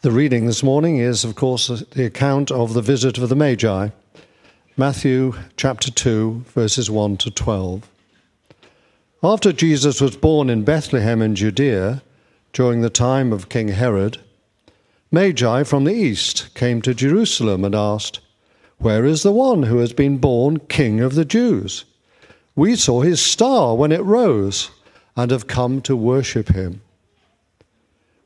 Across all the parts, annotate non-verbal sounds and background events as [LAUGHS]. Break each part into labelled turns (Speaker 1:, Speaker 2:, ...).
Speaker 1: The reading this morning is, of course, the account of the visit of the Magi, Matthew chapter 2, verses 1 to 12. After Jesus was born in Bethlehem in Judea, during the time of King Herod, Magi from the east came to Jerusalem and asked, Where is the one who has been born King of the Jews? We saw his star when it rose and have come to worship him.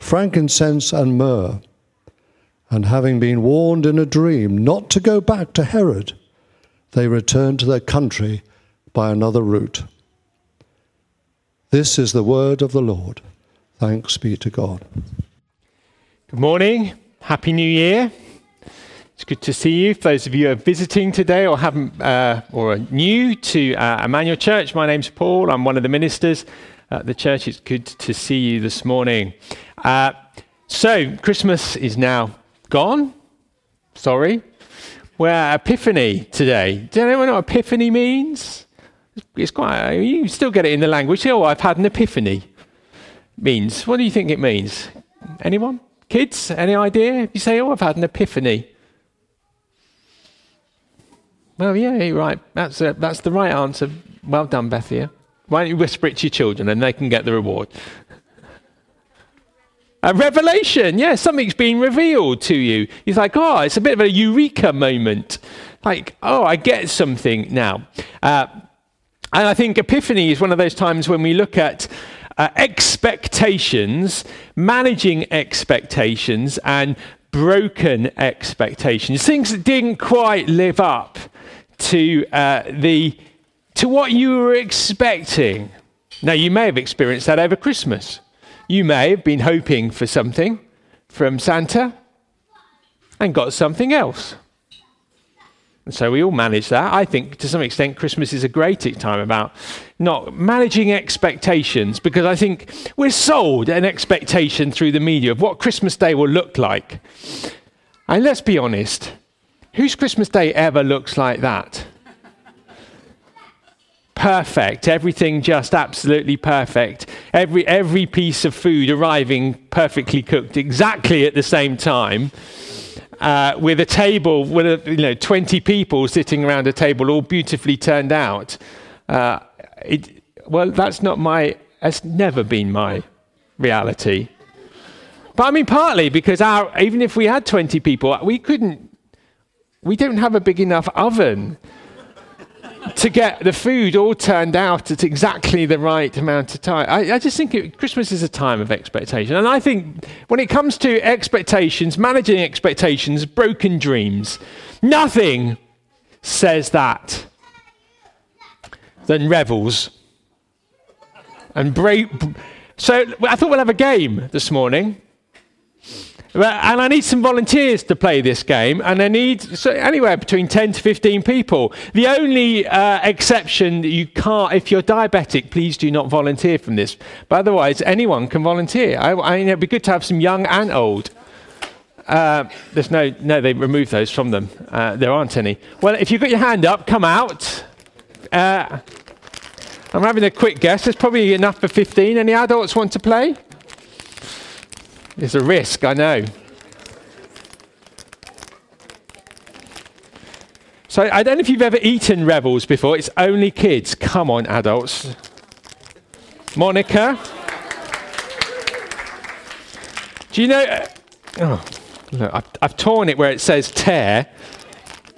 Speaker 1: frankincense, and myrrh. And having been warned in a dream not to go back to Herod, they returned to their country by another route. This is the word of the Lord. Thanks be to God.
Speaker 2: Good morning. Happy New Year. It's good to see you. For those of you who are visiting today or haven't uh, or are new to uh, Emmanuel Church, my name's Paul. I'm one of the ministers at the church. It's good to see you this morning. Uh, so, Christmas is now gone. Sorry. We're at Epiphany today. Do anyone know what Epiphany means? It's quite, you still get it in the language. Oh, I've had an epiphany. Means, what do you think it means? Anyone? Kids, any idea? You say, oh, I've had an epiphany. Well, yeah, you're right. That's, a, that's the right answer. Well done, Bethia. Why don't you whisper it to your children and they can get the reward? A revelation, yeah, something's been revealed to you. It's like, oh, it's a bit of a eureka moment. Like, oh, I get something now. Uh, and I think Epiphany is one of those times when we look at uh, expectations, managing expectations, and broken expectations, things that didn't quite live up to uh, the to what you were expecting. Now, you may have experienced that over Christmas. You may have been hoping for something from Santa and got something else. And so we all manage that. I think to some extent Christmas is a great time about not managing expectations because I think we're sold an expectation through the media of what Christmas Day will look like. And let's be honest, whose Christmas Day ever looks like that? Perfect, everything just absolutely perfect. Every, every piece of food arriving perfectly cooked exactly at the same time. Uh, with a table with a, you know 20 people sitting around a table all beautifully turned out uh, it, well that's not my that's never been my reality but i mean partly because our even if we had 20 people we couldn't we don't have a big enough oven to get the food all turned out at exactly the right amount of time. I, I just think it, Christmas is a time of expectation. And I think when it comes to expectations, managing expectations, broken dreams, nothing says that than revels. And break. So I thought we'll have a game this morning. And I need some volunteers to play this game, and I need so anywhere between 10 to 15 people. The only uh, exception that you can't, if you're diabetic, please do not volunteer from this. But otherwise, anyone can volunteer. I, I it'd be good to have some young and old. Uh, there's no, no, they removed those from them. Uh, there aren't any. Well, if you've got your hand up, come out. Uh, I'm having a quick guess. There's probably enough for 15. Any adults want to play? It's a risk, I know. So I don't know if you've ever eaten Revels before. It's only kids. Come on, adults. Monica. Do you know? Uh, oh, look, I've, I've torn it where it says tear,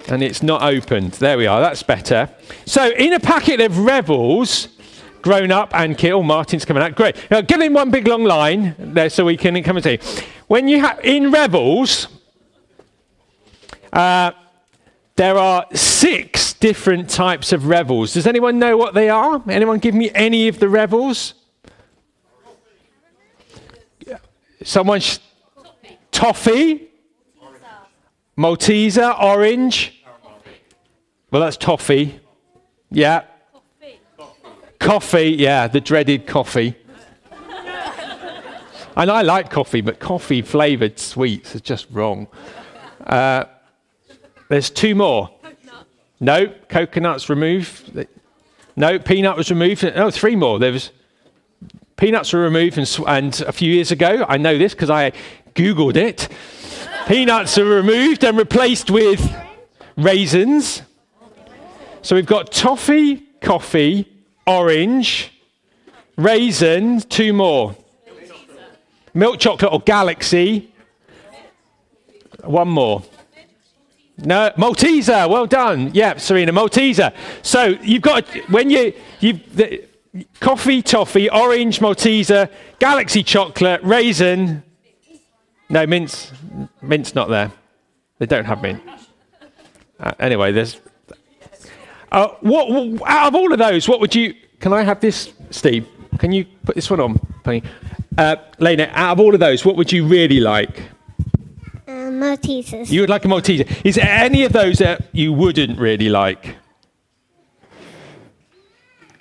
Speaker 2: and it's not opened. There we are. That's better. So in a packet of Revels, grown up and kill. Martin's coming out. Great. Now, get in one big long line there so we can come and see. When you have in Revels, uh, there are six different types of revels. Does anyone know what they are? Anyone give me any of the revels? Someone. Sh- toffee? Malteser, orange. Well, that's toffee. Yeah. Coffee, yeah, the dreaded coffee. and I like coffee, but coffee flavoured sweets is just wrong. Uh, there's two more. Coconut. No, coconuts removed. No, peanut was removed. No, three more. There was peanuts were removed, and, and a few years ago, I know this because I googled it. peanuts are removed and replaced with raisins. So we've got toffee, coffee, orange, raisin, two more. Milk chocolate or galaxy. One more. No, Malteser. Well done. Yeah, Serena, Malteser. So you've got when you you the, coffee, toffee, orange, Malteser, Galaxy chocolate, raisin. No mince. Mince not there. They don't have mint. Uh, anyway, there's. Uh, what, what, out of all of those, what would you? Can I have this, Steve? Can you put this one on, Penny? Uh, Lena, out of all of those, what would you really like?
Speaker 3: Uh, Maltesers.
Speaker 2: You would like a Malteser. Is there any of those that you wouldn't really like?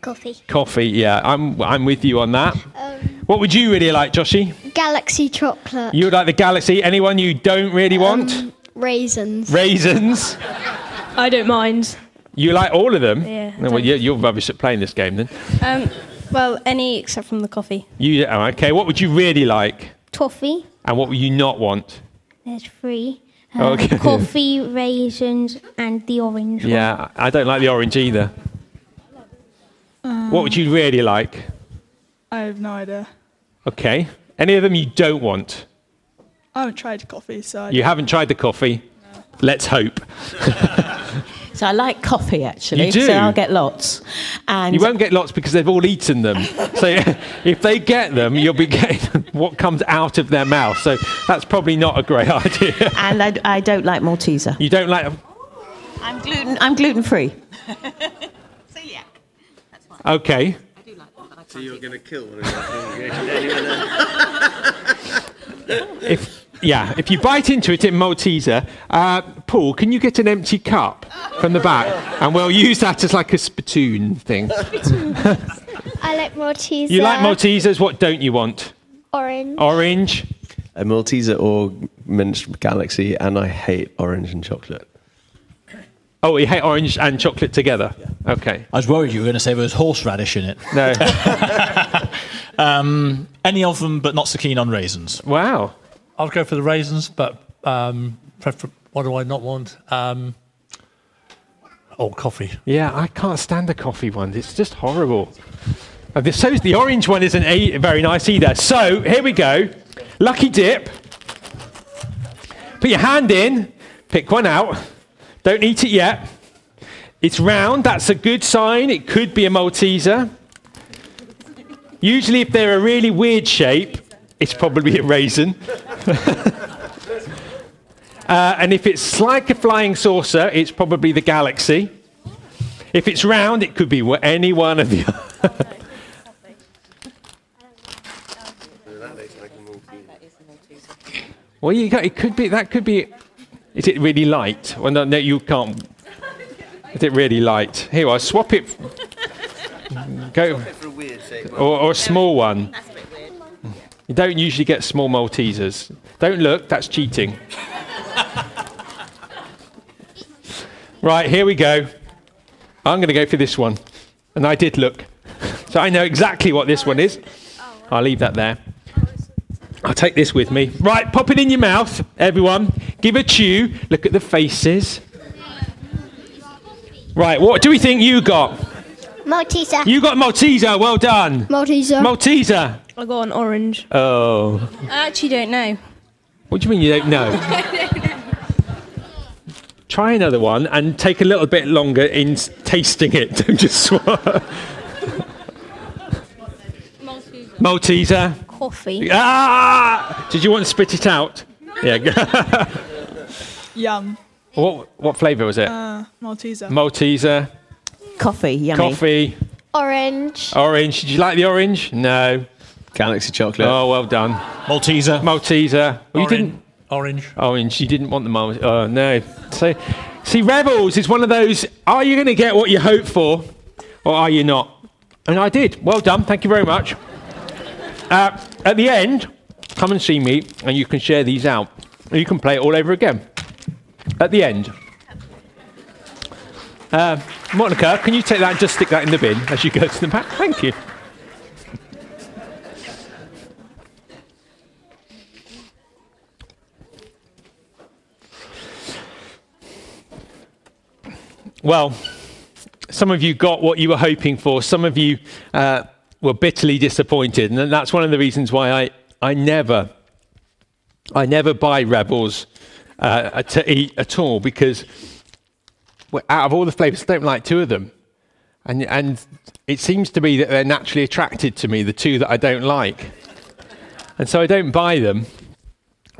Speaker 3: Coffee.
Speaker 2: Coffee, yeah. I'm, I'm with you on that.
Speaker 3: Um,
Speaker 2: What would you really like, Joshy?
Speaker 3: Galaxy chocolate.
Speaker 2: You would like the Galaxy. Anyone you don't really want?
Speaker 3: Um, raisins.
Speaker 2: Raisins.
Speaker 4: I don't mind.
Speaker 2: You like all of them?
Speaker 4: Yeah,
Speaker 2: No, well,
Speaker 4: thanks.
Speaker 2: you're, you're rubbish at playing this game then.
Speaker 4: Um, well, any except from the coffee.
Speaker 2: You, oh, okay. What would you really like?
Speaker 3: Toffee.
Speaker 2: And what would you not want?
Speaker 3: There's three. Uh,
Speaker 2: Okay. [LAUGHS]
Speaker 3: Coffee, raisins, and the orange one.
Speaker 2: Yeah, I don't like the orange either. what would you really like?
Speaker 5: I have no idea.
Speaker 2: Okay. Any of them you don't want?
Speaker 5: I haven't tried coffee, so I
Speaker 2: You haven't tried the coffee? Let's hope. [LAUGHS]
Speaker 6: So I like coffee actually.
Speaker 2: You do?
Speaker 6: So I'll get lots. And
Speaker 2: You won't get lots because they've all eaten them. [LAUGHS] So [LAUGHS] if they get them, you'll be getting [LAUGHS] what comes out of their mouth. So that's probably not a great idea.
Speaker 6: and I, I don't like Malteser.
Speaker 2: You don't like them?
Speaker 6: I'm gluten. I'm gluten free.
Speaker 2: Okay.
Speaker 7: So you're going to kill one of them.
Speaker 2: If yeah, if you bite into it in Malteser, uh, Paul, can you get an empty cup from the back, and we'll use that as like a spittoon thing. [LAUGHS]
Speaker 3: I like Malteser.
Speaker 2: You like Maltesers? What don't you want?
Speaker 3: Orange.
Speaker 2: Orange.
Speaker 7: A Malteser or Mint Galaxy, and I hate orange and chocolate.
Speaker 2: Oh, you hate orange and chocolate together. Okay.
Speaker 8: I was worried you were going to say there was horseradish in it.
Speaker 2: No. [LAUGHS]
Speaker 8: Um, any of them, but not so keen on raisins.
Speaker 2: wow.
Speaker 9: I'll go for the raisins, but um, prefer- what do I not want? Um, oh, coffee.
Speaker 2: Yeah, I can't stand the coffee one. It's just horrible. Uh, the, so the orange one isn't a, very nice either. So here we go. Lucky dip. Put your hand in. Pick one out. Don't eat it yet. It's round. That's a good sign. It could be a Malteser. Usually, if they're a really weird shape, it's probably a raisin. [LAUGHS] uh, and if it's like a flying saucer, it's probably the galaxy. If it's round, it could be any one of the. [LAUGHS] well, you got, it could be. That could be. Is it really light? Well, no, no you can't. Is it really light? Here, I'll swap it. Go. Or, or a small one. You don't usually get small Maltesers. Don't look, that's cheating. right, here we go. I'm going to go for this one. And I did look. So I know exactly what this one is. I'll leave that there. I'll take this with me. Right, pop it in your mouth, everyone. Give a chew. Look at the faces. Right, what do we think you got?
Speaker 3: Malteser.
Speaker 2: You got Malteser. Well done.
Speaker 3: Malteser.
Speaker 2: Malteser.
Speaker 4: I got an orange.
Speaker 2: Oh.
Speaker 4: I actually don't know.
Speaker 2: What do you mean you don't know? Try another one and take a little bit longer in s- tasting it. [LAUGHS] Don't just swallow. Malteser.
Speaker 3: Coffee.
Speaker 2: Ah! Did you want to spit it out? Yeah. go- [LAUGHS]
Speaker 5: Yum.
Speaker 2: what what flavour was it?
Speaker 5: Uh, Malteser.
Speaker 2: Malteser.
Speaker 6: Coffee, yummy.
Speaker 2: Coffee.
Speaker 3: Orange.
Speaker 2: Orange. Did you like the orange? No.
Speaker 7: Galaxy chocolate.
Speaker 2: Oh, well done.
Speaker 8: Malteser.
Speaker 2: Malteser. Well, you
Speaker 9: Orange.
Speaker 2: didn't.
Speaker 9: Orange.
Speaker 2: Orange. You didn't want the Mal. Oh no. So, see, Revels is one of those. Are you going to get what you hope for, or are you not? And I did. Well done. Thank you very much. Uh, at the end, come and see me, and you can share these out. You can play it all over again. At the end. Uh, Monica, can you take that and just stick that in the bin as you go to the back? Thank you. Well, some of you got what you were hoping for. Some of you uh, were bitterly disappointed, and that's one of the reasons why I, I never, I never buy Revels uh, to eat at all because out of all the flavors, I don't like two of them, and and it seems to be that they're naturally attracted to me, the two that I don't like, and so I don't buy them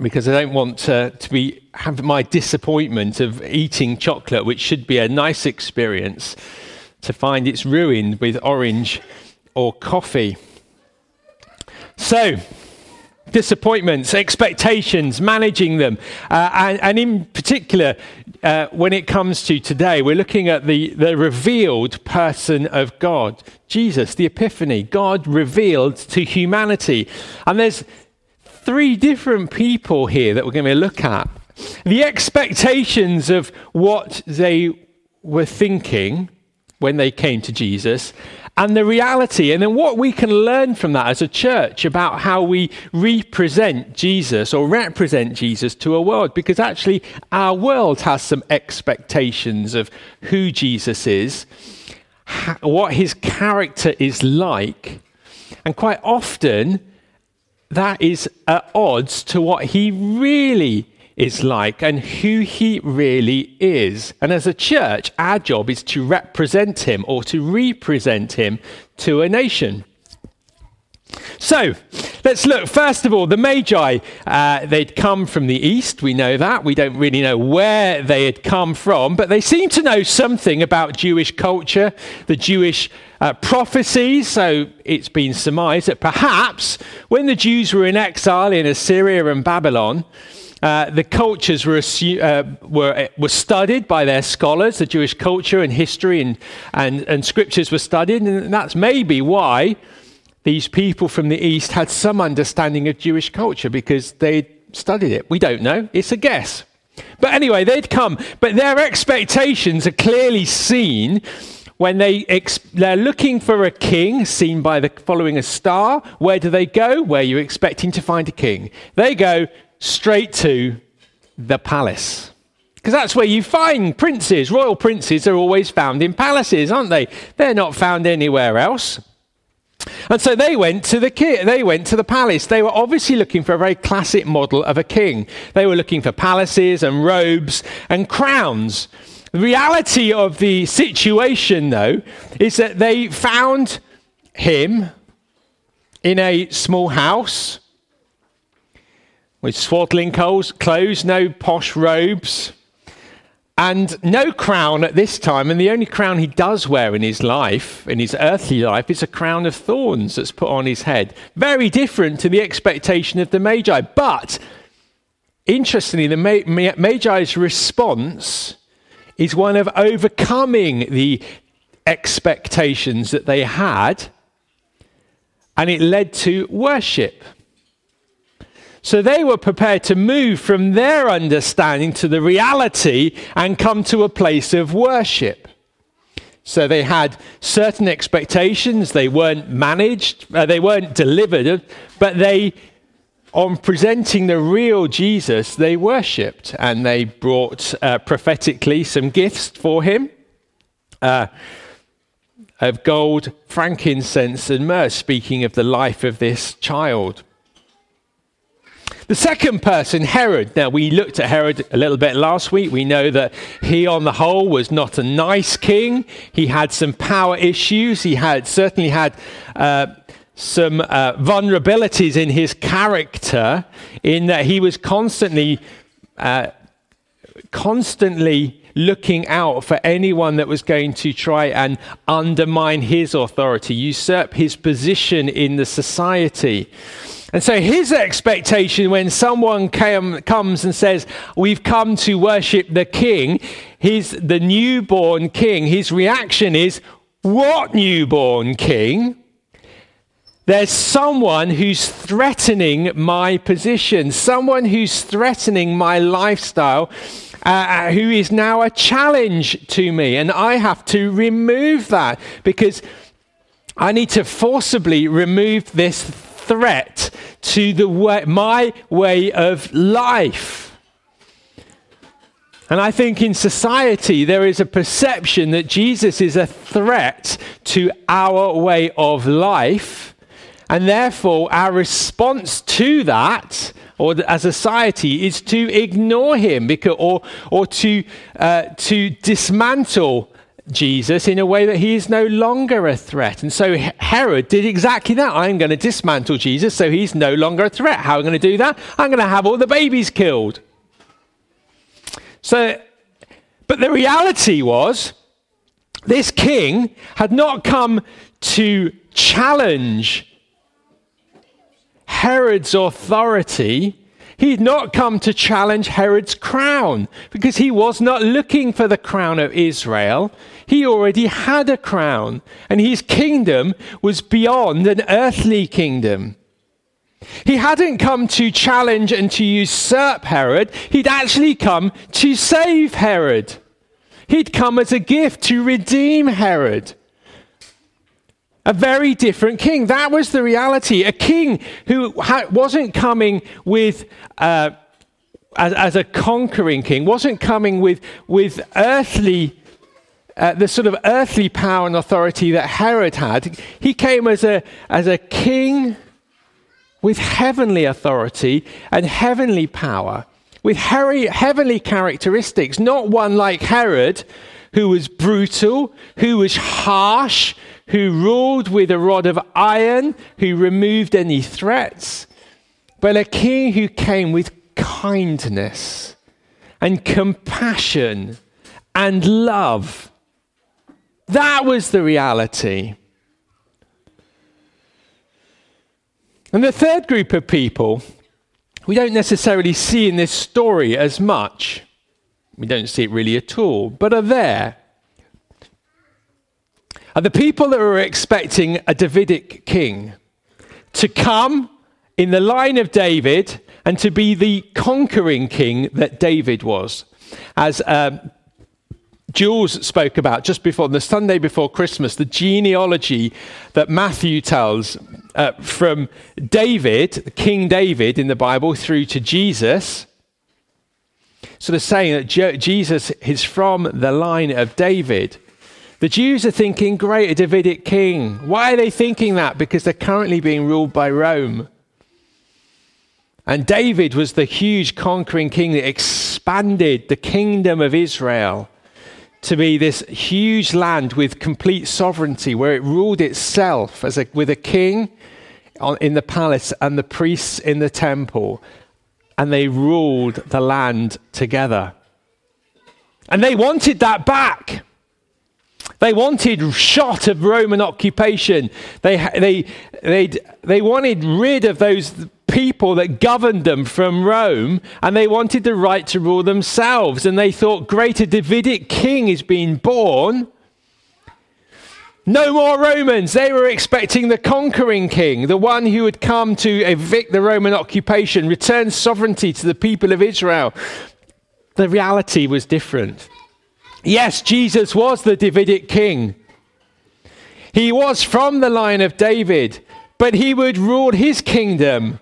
Speaker 2: because I don't want to, to be have my disappointment of eating chocolate, which should be a nice experience, to find it's ruined with orange or coffee. So, disappointments, expectations, managing them, uh, and, and in particular, uh, when it comes to today, we're looking at the, the revealed person of God, Jesus, the Epiphany, God revealed to humanity. And there's three different people here that we're going to look at. The expectations of what they were thinking when they came to Jesus, and the reality, and then what we can learn from that as a church about how we represent Jesus or represent Jesus to a world. Because actually, our world has some expectations of who Jesus is, what his character is like, and quite often, that is at odds to what he really is like and who he really is. And as a church, our job is to represent him or to represent him to a nation. So let's look. First of all, the Magi, uh, they'd come from the east. We know that. We don't really know where they had come from, but they seem to know something about Jewish culture, the Jewish uh, prophecies. So it's been surmised that perhaps when the Jews were in exile in Assyria and Babylon, uh, the cultures were, uh, were, were studied by their scholars, the Jewish culture and history and, and, and scriptures were studied, and that's maybe why these people from the East had some understanding of Jewish culture because they'd studied it. We don't know, it's a guess. But anyway, they'd come, but their expectations are clearly seen when they ex- they're looking for a king, seen by the following a star. Where do they go? Where you're expecting to find a king. They go straight to the palace. Because that's where you find princes. Royal princes are always found in palaces, aren't they? They're not found anywhere else. And so they went to the ki- they went to the palace. They were obviously looking for a very classic model of a king. They were looking for palaces and robes and crowns. The reality of the situation, though, is that they found him in a small house with swaddling clothes, clothes, no posh robes, and no crown at this time. And the only crown he does wear in his life, in his earthly life, is a crown of thorns that's put on his head. Very different to the expectation of the Magi. But interestingly, the Magi's response is one of overcoming the expectations that they had, and it led to worship. So they were prepared to move from their understanding to the reality and come to a place of worship. So they had certain expectations, they weren't managed, uh, they weren't delivered, but they, on presenting the real Jesus, they worshipped and they brought uh, prophetically some gifts for him. Uh, of gold, frankincense, and myrrh, speaking of the life of this child. The second person, Herod. Now, we looked at Herod a little bit last week. We know that he, on the whole, was not a nice king. He had some power issues. He had certainly had uh, some uh, vulnerabilities in his character, in that he was constantly, uh, constantly looking out for anyone that was going to try and undermine his authority, usurp his position in the society. And so his expectation when someone came, comes and says, We've come to worship the king, he's the newborn king, his reaction is, What newborn king? There's someone who's threatening my position, someone who's threatening my lifestyle, uh, uh, who is now a challenge to me. And I have to remove that because I need to forcibly remove this threat to the way, my way of life. And I think in society there is a perception that Jesus is a threat to our way of life. And therefore, our response to that or as a society is to ignore him because, or, or to, uh, to dismantle Jesus in a way that he is no longer a threat. And so Herod did exactly that. I'm going to dismantle Jesus so he's no longer a threat. How am I going to do that? I'm going to have all the babies killed. So, but the reality was this king had not come to challenge Herod's authority, he'd not come to challenge Herod's crown because he was not looking for the crown of Israel. He already had a crown, and his kingdom was beyond an earthly kingdom. He hadn't come to challenge and to usurp Herod, he'd actually come to save Herod. He'd come as a gift to redeem Herod. A very different king. That was the reality. A king who ha- wasn't coming with, uh, as, as, a conquering king, wasn't coming with, with earthly, uh, the sort of earthly power and authority that Herod had. He came as a, as a king with heavenly authority and heavenly power, with heavenly characteristics, not one like Herod, who was brutal, who was harsh, who ruled with a rod of iron, who removed any threats, but a king who came with kindness and compassion and love. That was the reality. And the third group of people we don't necessarily see in this story as much. We don't see it really at all, but are there are the people that were expecting a Davidic king to come in the line of David and to be the conquering king that David was. As um, Jules spoke about just before, the Sunday before Christmas, the genealogy that Matthew tells uh, from David, King David in the Bible, through to Jesus, sort of saying that Jesus is from the line of David. The Jews are thinking, great, a Davidic king. Why are they thinking that? Because they're currently being ruled by Rome. And David was the huge conquering king that expanded the kingdom of Israel to be this huge land with complete sovereignty, where it ruled itself as a, with a king in the palace and the priests in the temple. And they ruled the land together. And they wanted that back. They wanted shot of Roman occupation. They, they, they, they wanted rid of those people that governed them from Rome, and they wanted the right to rule themselves. And they thought, greater Davidic king is being born. No more Romans. They were expecting the conquering king, the one who would come to evict the Roman occupation, return sovereignty to the people of Israel. The reality was different. Yes, Jesus was the Davidic king. He was from the line of David, but he would rule his kingdom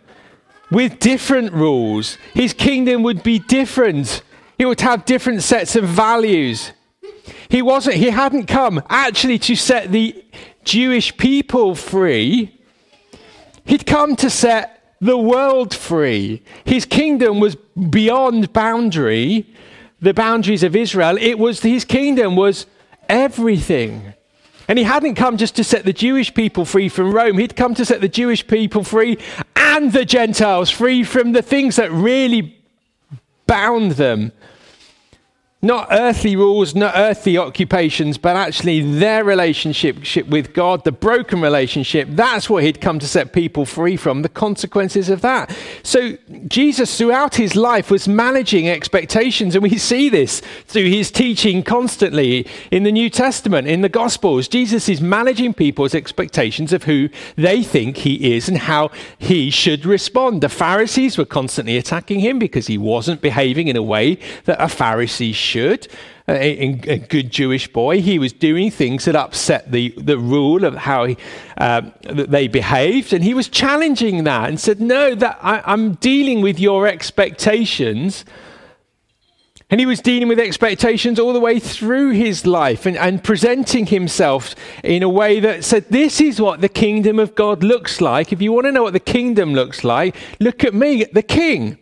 Speaker 2: with different rules. His kingdom would be different. He would have different sets of values. He wasn't he hadn't come actually to set the Jewish people free. He'd come to set the world free. His kingdom was beyond boundary, the boundaries of Israel. It was his kingdom was everything. And he hadn't come just to set the Jewish people free from Rome. He'd come to set the Jewish people free and the Gentiles free from the things that really bound them not earthly rules, not earthly occupations, but actually their relationship with God, the broken relationship. That's what he'd come to set people free from, the consequences of that. So Jesus, throughout his life, was managing expectations, and we see this through his teaching constantly in the New Testament, in the Gospels. Jesus is managing people's expectations of who they think he is and how he should respond. The Pharisees were constantly attacking him because he wasn't behaving in a way that a Pharisee should should. A, a, good Jewish boy, he was doing things that upset the, the rule of how he, um, they behaved, and he was challenging that and said, "No, that I, I'm dealing with your expectations." And he was dealing with expectations all the way through his life and, and, presenting himself in a way that said, This is what the kingdom of God looks like. If you want to know what the kingdom looks like, look at me, the king.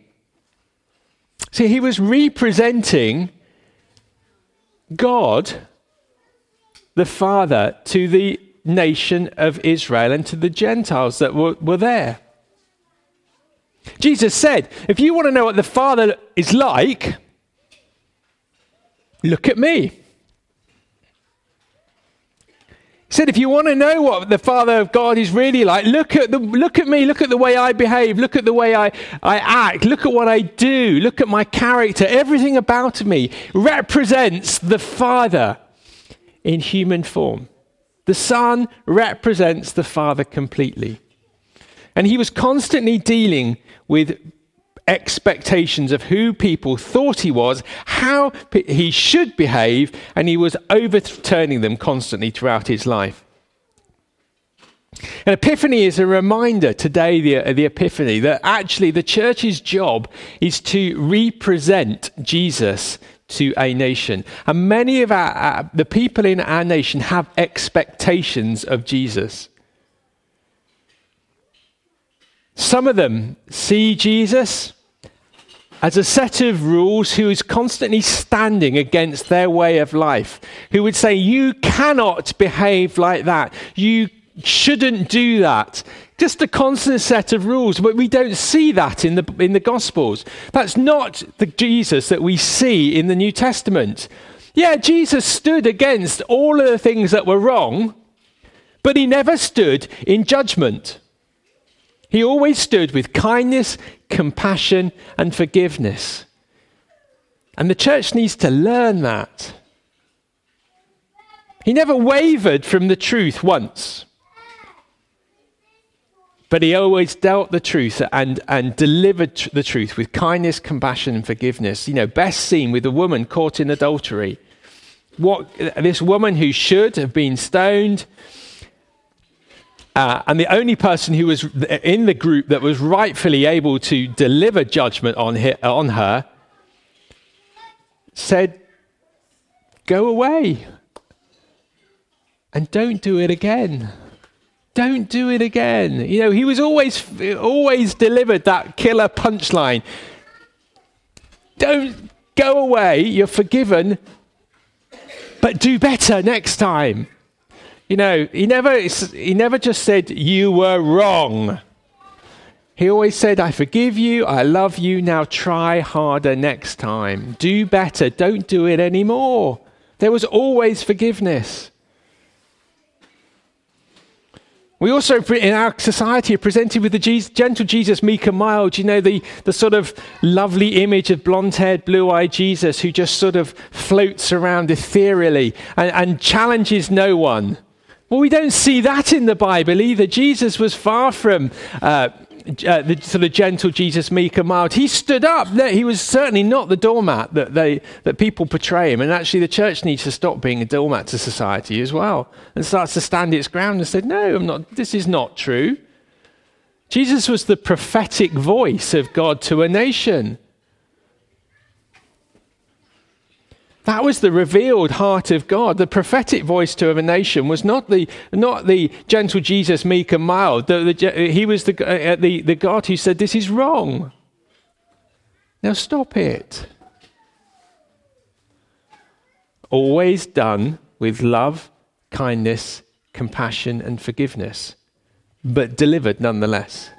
Speaker 2: See, he was representing God, the Father, to the nation of Israel and to the Gentiles that were, were there. Jesus said, If you want to know what the Father is like, look at me. He said, if you want to know what the Father of God is really like, look at, the, look at me, look at the way I behave, look at the way I, I act, look at what I do, look at my character. Everything about me represents the Father in human form. The Son represents the Father completely. And he was constantly dealing with expectations of who people thought he was, how he should behave, and he was overturning them constantly throughout his life. And Epiphany is a reminder today, the, the Epiphany, that actually the church's job is to represent Jesus to a nation. And many of our, uh, the people in our nation have expectations of Jesus. Some of them see Jesus as a set of rules who is constantly standing against their way of life, who would say, You cannot behave like that. You shouldn't do that. Just a constant set of rules, but we don't see that in the, in the Gospels. That's not the Jesus that we see in the New Testament. Yeah, Jesus stood against all of the things that were wrong, but he never stood in judgment. He always stood with kindness, compassion, and forgiveness. And the church needs to learn that. He never wavered from the truth once. But he always dealt the truth and, and delivered the truth with kindness, compassion, and forgiveness. You know, best seen with a woman caught in adultery. What, this woman who should have been stoned, uh, and the only person who was in the group that was rightfully able to deliver judgment on, on her said, Go away and don't do it again. Don't do it again. You know, he was always, always delivered that killer punchline. Don't go away, you're forgiven, but do better next time. You know, he never, he never just said, You were wrong. He always said, I forgive you, I love you, now try harder next time. Do better, don't do it anymore. There was always forgiveness. We also, in our society, are presented with the Jesus, gentle Jesus, meek and mild. You know, the, the sort of lovely image of blonde haired, blue eyed Jesus who just sort of floats around ethereally and, and challenges no one Well, we don't see that in the Bible either. Jesus was far from uh, uh, the sort of gentle Jesus, meek and mild. He stood up. He was certainly not the doormat that, they, that people portray him. And actually, the church needs to stop being a doormat to society as well and starts to stand its ground and say, No, I'm not, this is not true. Jesus was the prophetic voice of God to a nation. That was the revealed heart of God. The prophetic voice to a nation was not the, not the gentle Jesus, meek and mild. The, the, he was the, uh, the, the God who said, This is wrong. Now stop it. Always done with love, kindness, compassion, and forgiveness, but delivered nonetheless.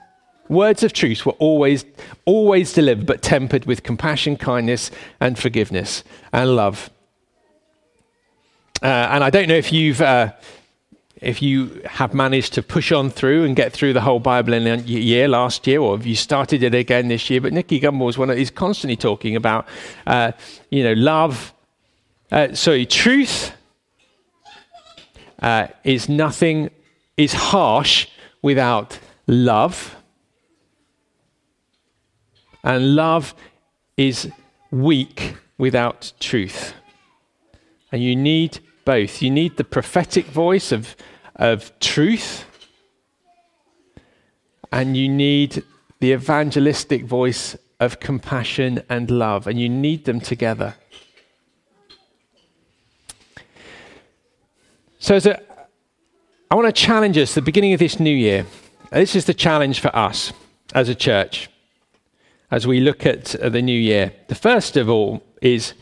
Speaker 2: Words of truth were always, always delivered, but tempered with compassion, kindness, and forgiveness and love. Uh, and I don't know if you've. Uh, if you have managed to push on through and get through the whole Bible in a year last year, or if you started it again this year, but Nicky Gumbel is one of, he's constantly talking about, uh, you know, love. Uh, sorry, truth uh, is nothing, is harsh without love. And love is weak without truth. And you need both. You need the prophetic voice of, of truth, and you need the evangelistic voice of compassion and love, and you need them together. So, a, I want to challenge us at the beginning of this new year. This is the challenge for us as a church as we look at the new year. The first of all is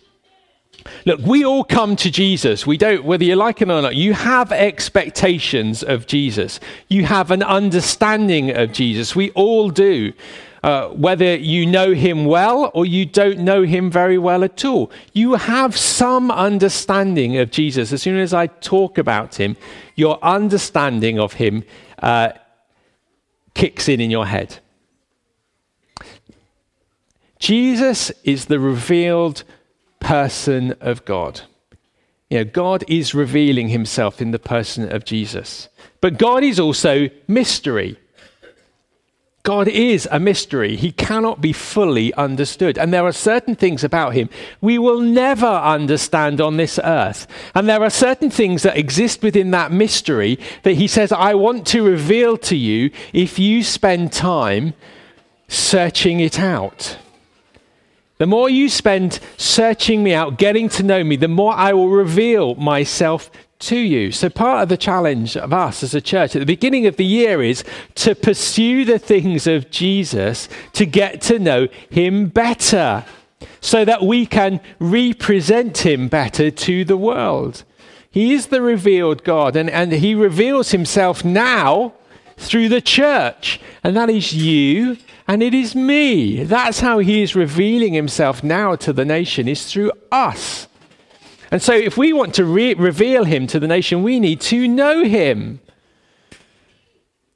Speaker 2: look, we all come to Jesus. We don't, whether you like it or not, you have expectations of Jesus, you have an understanding of Jesus. We all do. Uh, whether you know him well or you don't know him very well at all, you have some understanding of Jesus. As soon as I talk about him, your understanding of him uh, kicks in in your head. Jesus is the revealed person of God. You know, God is revealing himself in the person of Jesus. But God is also mystery. God is a mystery. He cannot be fully understood. And there are certain things about him we will never understand on this earth. And there are certain things that exist within that mystery that he says, I want to reveal to you if you spend time searching it out. The more you spend searching me out, getting to know me, the more I will reveal myself to you. So, part of the challenge of us as a church at the beginning of the year is to pursue the things of Jesus to get to know him better so that we can represent him better to the world. He is the revealed God, and, and he reveals himself now through the church, and that is you and it is me. That's how he is revealing himself now to the nation, is through us. And so, if we want to re- reveal him to the nation, we need to know him.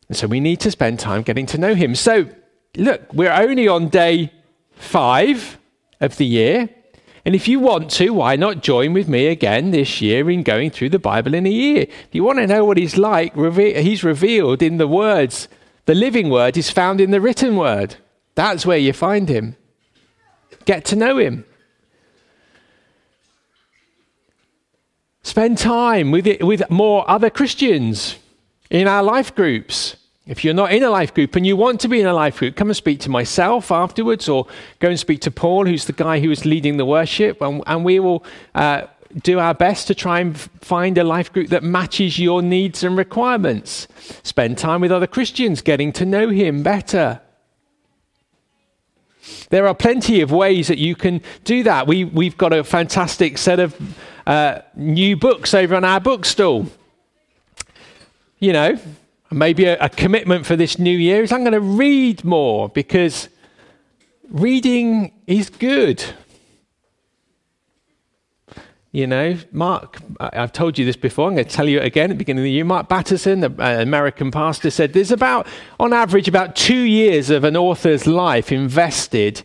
Speaker 2: And so, we need to spend time getting to know him. So, look, we're only on day five of the year. And if you want to, why not join with me again this year in going through the Bible in a year? If you want to know what he's like, he's revealed in the words the living word is found in the written word. That's where you find him. Get to know him. Spend time with, it, with more other Christians in our life groups. If you're not in a life group and you want to be in a life group, come and speak to myself afterwards, or go and speak to Paul, who's the guy who is leading the worship, and, and we will uh, do our best to try and find a life group that matches your needs and requirements. Spend time with other Christians, getting to know Him better. There are plenty of ways that you can do that. We, we've got a fantastic set of uh, new books over on our bookstall. You know, maybe a, a commitment for this new year is I'm going to read more because reading is good. You know, Mark, I've told you this before, I'm going to tell you it again at the beginning of the year. Mark Batterson, the uh, American pastor, said there's about, on average, about two years of an author's life invested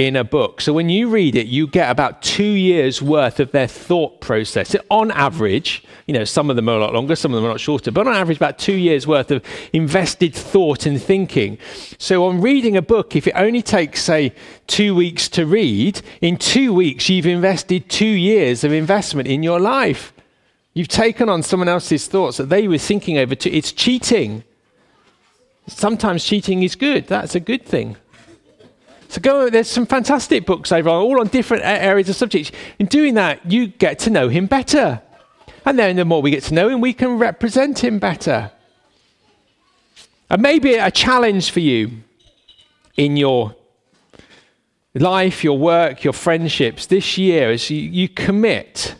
Speaker 2: in a book. So when you read it, you get about two years worth of their thought process. On average, you know, some of them are a lot longer, some of them are a lot shorter, but on average, about two years worth of invested thought and thinking. So on reading a book, if it only takes, say, two weeks to read, in two weeks, you've invested two years of investment in your life. You've taken on someone else's thoughts that they were thinking over. To, it's cheating. Sometimes cheating is good. That's a good thing. So go. There's some fantastic books over all on different areas of subjects. In doing that, you get to know him better, and then the more we get to know him, we can represent him better. And maybe a challenge for you in your life, your work, your friendships this year as you, you commit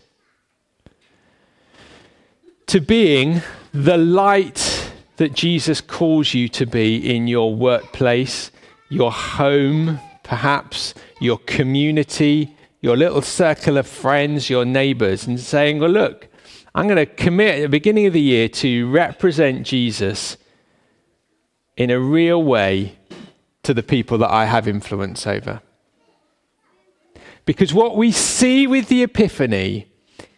Speaker 2: to being the light that Jesus calls you to be in your workplace, your home, perhaps your community, your little circle of friends, your neighbors, and saying, Well, look, I'm going to commit at the beginning of the year to represent Jesus in a real way to the people that I have influence over. Because what we see with the Epiphany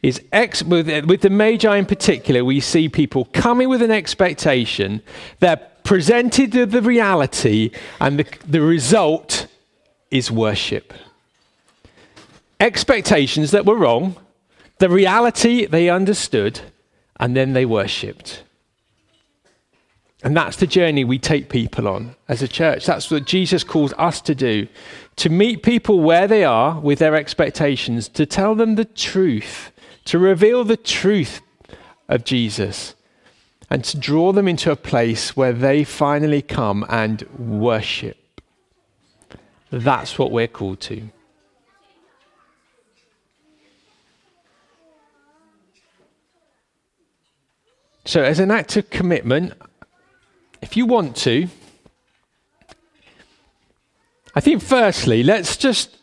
Speaker 2: is ex- with, with the Magi in particular, we see people coming with an expectation. They're presented with the reality, and the, the result is worship. Expectations that were wrong, the reality they understood, and then they worshipped. And that's the journey we take people on as a church. That's what Jesus calls us to do to meet people where they are with their expectations, to tell them the truth to reveal the truth of Jesus and to draw them into a place where they finally come and worship. That's what we're called to. So, as an act of commitment, if you want to, I think firstly, let's just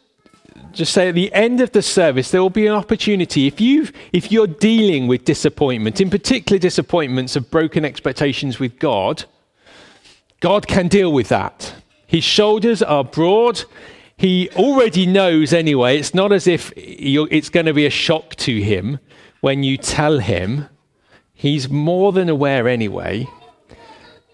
Speaker 2: just say at the end of the service, there will be an opportunity. If, you if you're dealing with disappointment, in particular disappointments of broken expectations with God, God can deal with that. His shoulders are broad. He already knows anyway. It's not as if it's going to be a shock to him when you tell him. He's more than aware anyway.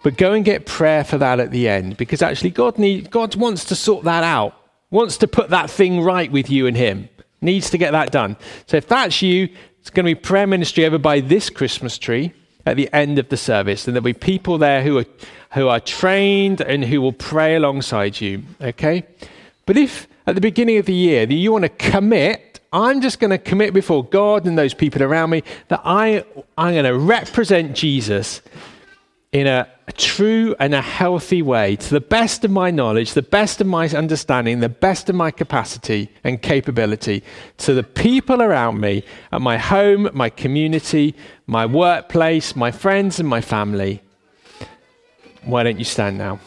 Speaker 2: But go and get prayer for that at the end because actually God, need, God wants to sort that out wants to put that thing right with you and him, needs to get that done. So if that's you, it's going to be prayer ministry over by this Christmas tree at the end of the service. And there'll be people there who are, who are trained and who will pray alongside you. Okay? But if at the beginning of the year that you want to commit, I'm just going to commit before God and those people around me that I, I'm going to represent Jesus in a, a, true and a healthy way, to the best of my knowledge, the best of my understanding, the best of my capacity and capability, to the people around me, at my home, my community, my workplace, my friends, and my family. Why don't you stand now?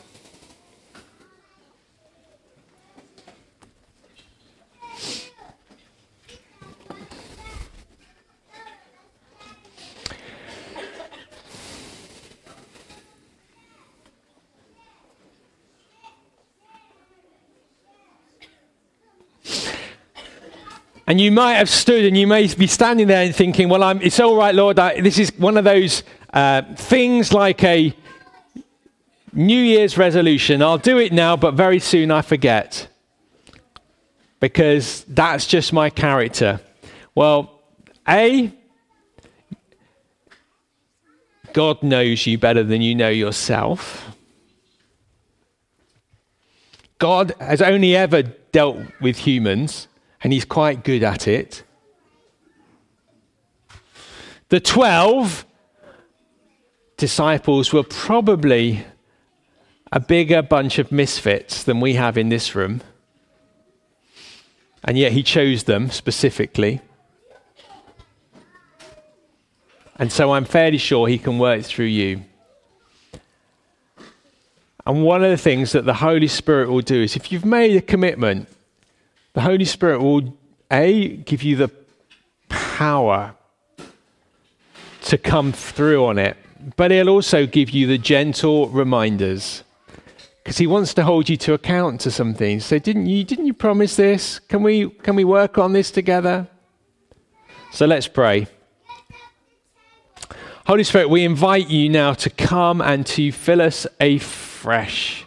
Speaker 2: And you might have stood and you may be standing there and thinking, well, I'm, it's all right, Lord. I, this is one of those uh, things like a New Year's resolution. I'll do it now, but very soon I forget. Because that's just my character. Well, A, God knows you better than you know yourself. God has only ever dealt with humans and he's quite good at it. The 12 disciples were probably a bigger bunch of misfits than we have in this room. And yet he chose them specifically. And so I'm fairly sure he can work through you. And one of the things that the Holy Spirit will do is if you've made a commitment the Holy Spirit will, A, give you the power to come through on it, but He'll also give you the gentle reminders. because he wants to hold you to account to some things. So didn't you didn't you promise this? Can we can we work on this together? So let's pray. Holy Spirit, we invite you now to come and to fill us afresh.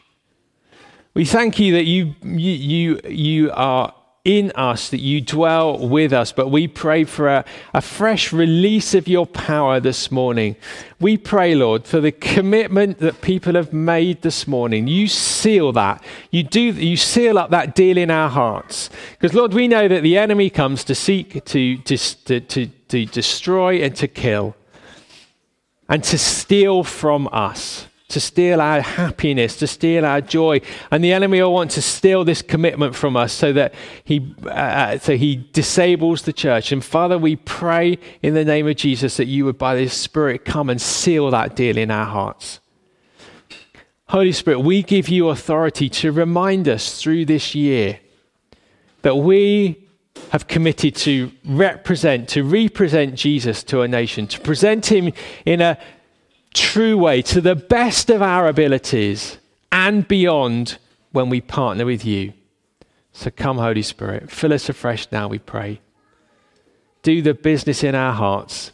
Speaker 2: We thank you that you you you, you are in us, that you dwell with us. But we pray for a, a, fresh release of your power this morning. We pray, Lord, for the commitment that people have made this morning. You seal that. You do. You seal up that deal in our hearts. Because, Lord, we know that the enemy comes to seek to, to, to, to, to destroy and to kill and to steal from us to steal our happiness, to steal our joy. And the enemy will want to steal this commitment from us so that he, uh, uh, so he disables the church. And Father, we pray in the name of Jesus that you would, by the Spirit, come and seal that deal in our hearts. Holy Spirit, we give you authority to remind us through this year that we have committed to represent, to represent Jesus to a nation, to present him in a true way to the best of our abilities and beyond when we partner with you. So come, Holy Spirit, fill us afresh now, we pray. Do the business in our hearts.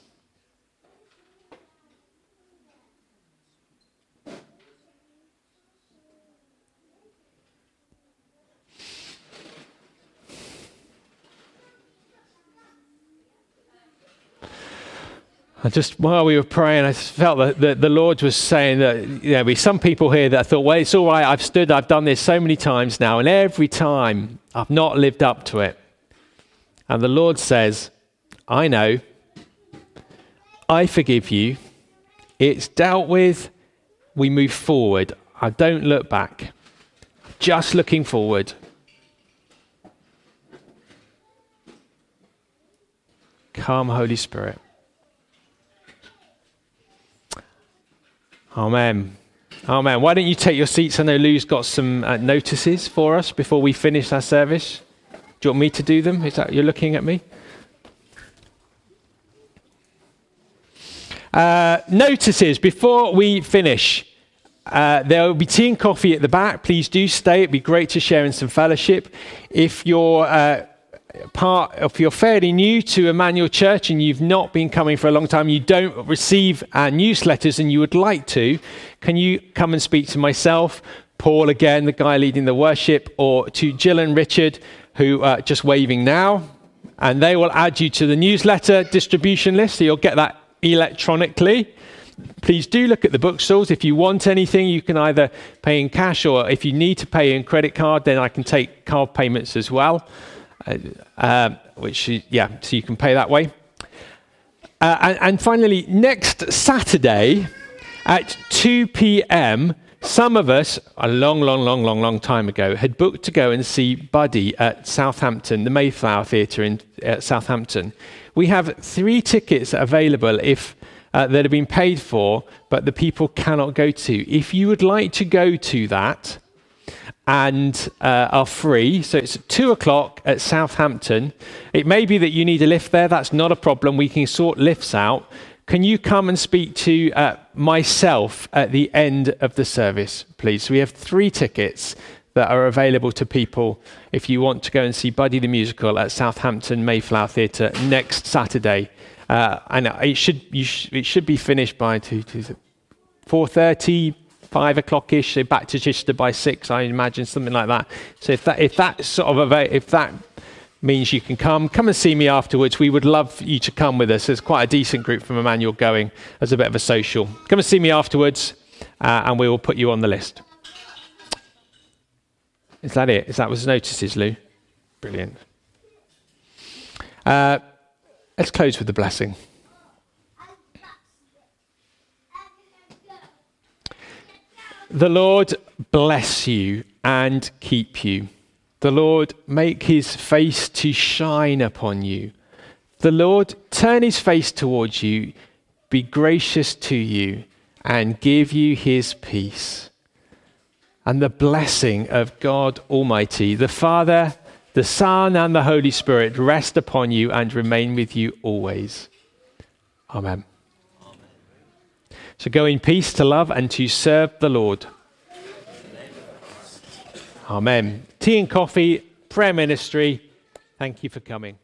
Speaker 2: I just while we were praying, I felt that the, the Lord was saying that you know, there's some people here that I thought, well, it's all right. I've stood, I've done this so many times now, and every time I've not lived up to it. And the Lord says, I know. I forgive you. It's dealt with. We move forward. I don't look back. Just looking forward. Come, Holy Spirit. Amen. Amen. Why don't you take your seats? I know Lou's got some uh, notices for us before we finish our service. Do you want me to do them? Is that you're looking at me? Uh, notices before we finish. Uh, there will be tea and coffee at the back. Please do stay. It'd be great to share in some fellowship. If you're uh, part, if you're fairly new to Emmanuel Church and you've not been coming for a long time, you don't receive our newsletters and you would like to, can you come and speak to myself, Paul again, the guy leading the worship, or to Jill and Richard, who are just waving now, and they will add you to the newsletter distribution list, so you'll get that electronically. Please do look at the bookstores. If you want anything, you can either pay in cash or if you need to pay in credit card, then I can take card payments as well. Um, which, yeah, so you can pay that way. Uh, and, and finally, next Saturday at 2 p.m., some of us, a long, long, long, long, long time ago, had booked to go and see Buddy at Southampton, the Mayflower Theatre in uh, Southampton. We have three tickets available if uh, that have been paid for, but the people cannot go to. If you would like to go to that, and uh, are free. So it's two o'clock at Southampton. It may be that you need a lift there. That's not a problem. We can sort lifts out. Can you come and speak to uh, myself at the end of the service, please? So we have three tickets that are available to people if you want to go and see Buddy the Musical at Southampton Mayflower Theatre next Saturday. Uh, and it should, sh- it should be finished by 4.30, five o'clock ish, so back to Chichester by six, I imagine, something like that. So if that, if that sort of, if that means you can come, come and see me afterwards. We would love you to come with us. There's quite a decent group from Emmanuel going as a bit of a social. Come and see me afterwards, uh, and we will put you on the list. Is that it? Is that was notices, Lou? Brilliant. Uh, let's close with the blessing. The Lord bless you and keep you. The Lord make his face to shine upon you. The Lord turn his face towards you, be gracious to you, and give you his peace. And the blessing of God Almighty, the Father, the Son, and the Holy Spirit rest upon you and remain with you always. Amen. So go in peace to love and to serve the Lord. Amen. Tea and coffee, prayer ministry. Thank you for coming.